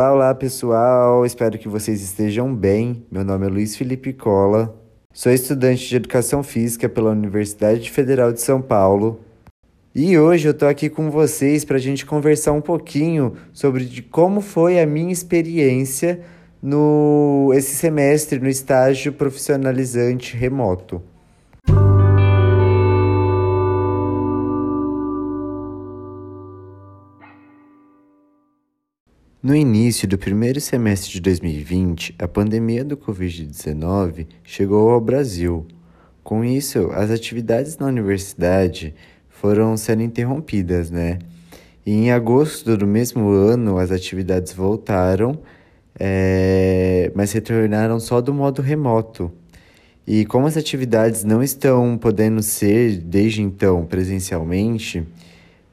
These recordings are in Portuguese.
Olá, pessoal, espero que vocês estejam bem. Meu nome é Luiz Felipe Cola, sou estudante de Educação Física pela Universidade Federal de São Paulo e hoje eu tô aqui com vocês para a gente conversar um pouquinho sobre de como foi a minha experiência no esse semestre no estágio profissionalizante remoto. No início do primeiro semestre de 2020, a pandemia do Covid-19 chegou ao Brasil. Com isso, as atividades na universidade foram sendo interrompidas, né? E em agosto do mesmo ano, as atividades voltaram, é, mas retornaram só do modo remoto. E como as atividades não estão podendo ser desde então presencialmente,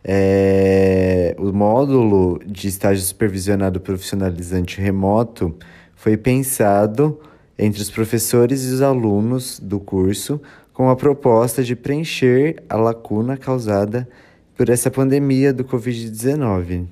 é, o módulo de estágio supervisionado profissionalizante remoto foi pensado entre os professores e os alunos do curso com a proposta de preencher a lacuna causada por essa pandemia do Covid-19.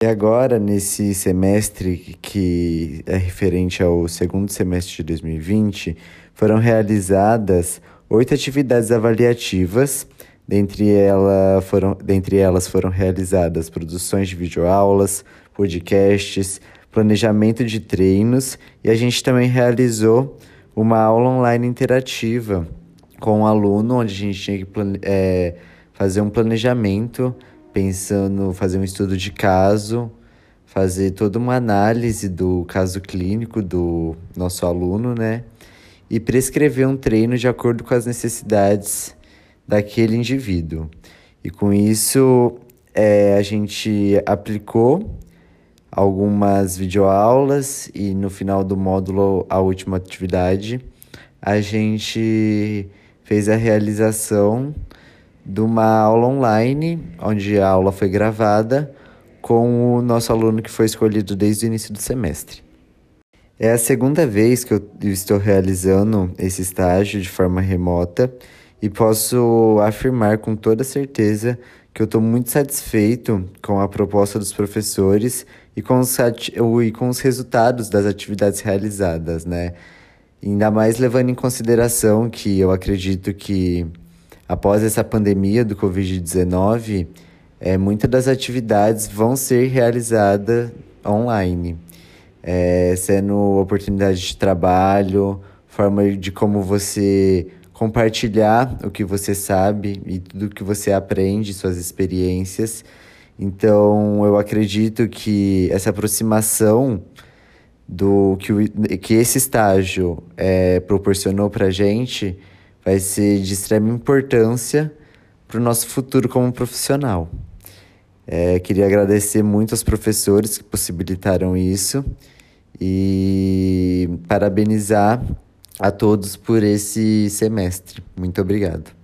E agora, nesse semestre que é referente ao segundo semestre de 2020, foram realizadas oito atividades avaliativas. Dentre, ela foram, dentre elas foram realizadas produções de videoaulas, podcasts, planejamento de treinos e a gente também realizou uma aula online interativa com um aluno, onde a gente tinha que é, fazer um planejamento, pensando, fazer um estudo de caso, fazer toda uma análise do caso clínico do nosso aluno, né? E prescrever um treino de acordo com as necessidades daquele indivíduo. E com isso, é, a gente aplicou algumas videoaulas e no final do módulo, a última atividade, a gente fez a realização de uma aula online, onde a aula foi gravada com o nosso aluno que foi escolhido desde o início do semestre. É a segunda vez que eu estou realizando esse estágio de forma remota e posso afirmar com toda certeza que eu estou muito satisfeito com a proposta dos professores e com os, e com os resultados das atividades realizadas, né? Ainda mais levando em consideração que eu acredito que após essa pandemia do Covid-19, é, muitas das atividades vão ser realizadas online, é, sendo oportunidade de trabalho, forma de como você compartilhar o que você sabe e tudo que você aprende, suas experiências. Então, eu acredito que essa aproximação do que, o, que esse estágio é, proporcionou para a gente vai ser de extrema importância para o nosso futuro como profissional. É, queria agradecer muito aos professores que possibilitaram isso e parabenizar a todos por esse semestre. Muito obrigado.